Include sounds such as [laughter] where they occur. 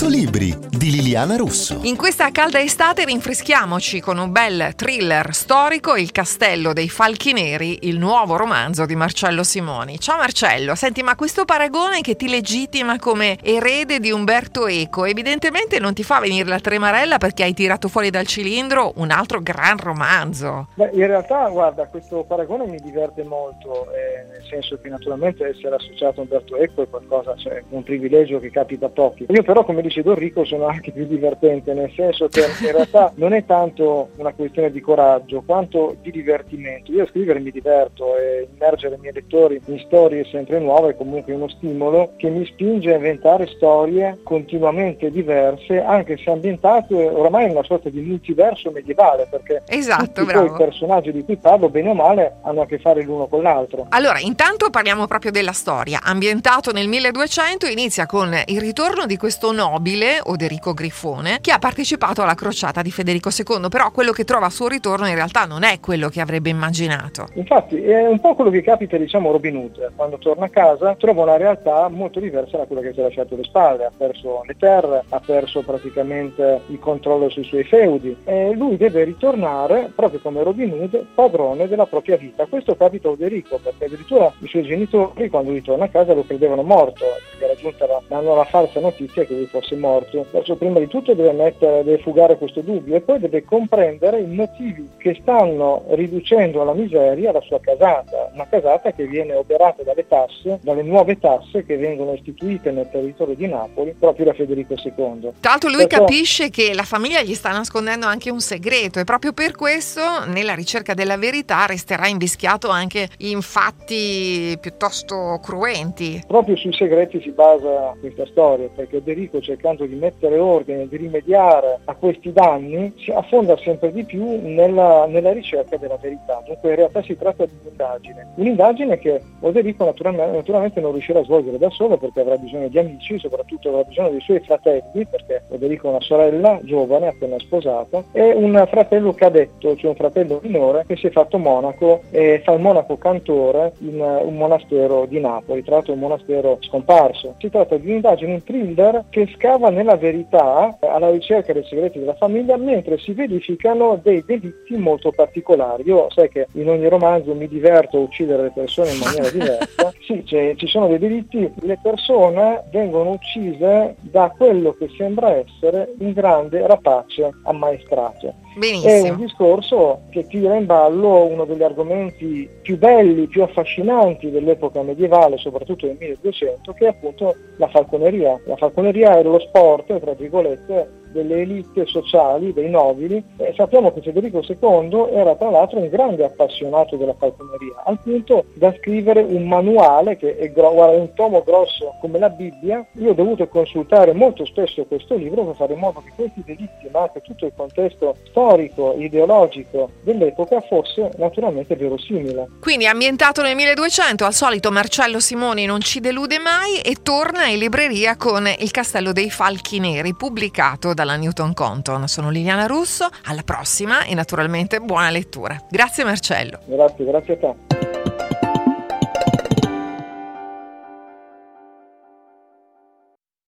100 libri di Liliana Russo. In questa calda estate rinfreschiamoci con un bel thriller storico, Il castello dei falchi neri, il nuovo romanzo di Marcello Simoni. Ciao Marcello, senti ma questo paragone che ti legittima come erede di Umberto Eco evidentemente non ti fa venire la tremarella perché hai tirato fuori dal cilindro un altro gran romanzo. Beh, in realtà guarda, questo paragone mi diverte molto, eh, nel senso che naturalmente essere associato a Umberto Eco è qualcosa, cioè un privilegio che capita a pochi. Io però come dice Don Rico sono anche più divertente, nel senso che in realtà non è tanto una questione di coraggio quanto di divertimento. Io a scrivere mi diverto e immergere i miei lettori in storie sempre nuove è comunque uno stimolo che mi spinge a inventare storie continuamente diverse, anche se ambientate oramai in una sorta di multiverso medievale, perché esatto, i personaggi di cui parlo, bene o male, hanno a che fare l'uno con l'altro. Allora, intanto parliamo proprio della storia. Ambientato nel 1200 inizia con il ritorno di questo nobile, Oderico Grifone, che ha partecipato alla crociata di Federico II, però quello che trova a suo ritorno in realtà non è quello che avrebbe immaginato. Infatti è un po' quello che capita diciamo Robin Hood, quando torna a casa trova una realtà molto diversa da quella che si è lasciato alle spalle, ha perso le terre, ha perso praticamente il controllo sui suoi feudi e lui deve ritornare, proprio come Robin Hood, padrone della propria vita. Questo capita a Oderico perché addirittura i suoi genitori quando ritorna a casa lo credevano morto, era giunta la, la nuova falsa notizia che lui fosse morto. Perciò prima di tutto deve, mettere, deve fugare questo dubbio e poi deve comprendere i motivi che stanno riducendo alla miseria la sua casata, una casata che viene operata dalle tasse, dalle nuove tasse che vengono istituite nel territorio di Napoli proprio da Federico II. Tra l'altro lui Perciò... capisce che la famiglia gli sta nascondendo anche un segreto e proprio per questo nella ricerca della verità resterà invischiato anche in fatti piuttosto cruenti. Proprio sui segreti si basa questa storia, perché Oderico cercando di mettere ordine, di rimediare a questi danni, si affonda sempre di più nella, nella ricerca della verità. Dunque in realtà si tratta di un'indagine, un'indagine che Oderico naturalmente, naturalmente non riuscirà a svolgere da solo perché avrà bisogno di amici, soprattutto avrà bisogno dei suoi fratelli, perché Oderico ha una sorella giovane, appena sposata, e un fratello cadetto, cioè un fratello minore che si è fatto monaco e fa il monaco cantore in un monastero di Napoli, tra l'altro un monastero scomparso. Si tratta di un'indagine, un thriller che scava nella verità alla ricerca dei segreti della famiglia mentre si verificano dei delitti molto particolari. Io sai che in ogni romanzo mi diverto a uccidere le persone in maniera [laughs] diversa. Sì, ci sono dei delitti, le persone vengono uccise da quello che sembra essere un grande rapace ammaestrato. Benissimo. È un discorso che tira in ballo uno degli argomenti più belli, più affascinanti dell'epoca medievale, soprattutto del 1200, che è appunto la falconeria. La falconeria era lo sport, tra virgolette, delle elite sociali, dei nobili, e sappiamo che Federico II era tra l'altro un grande appassionato della falconeria, al punto da scrivere un manuale che è guarda, un tomo grosso come la Bibbia. Io ho dovuto consultare molto spesso questo libro per fare in modo che questi delitti, ma anche tutto il contesto storico, ideologico dell'epoca fosse naturalmente verosimile. Quindi ambientato nel 1200, al solito Marcello Simoni non ci delude mai e torna in libreria con Il Castello dei Falchi Neri, pubblicato dalla Newton Compton. Sono Liliana Russo, alla prossima e naturalmente buona lettura. Grazie Marcello. Grazie, grazie a te.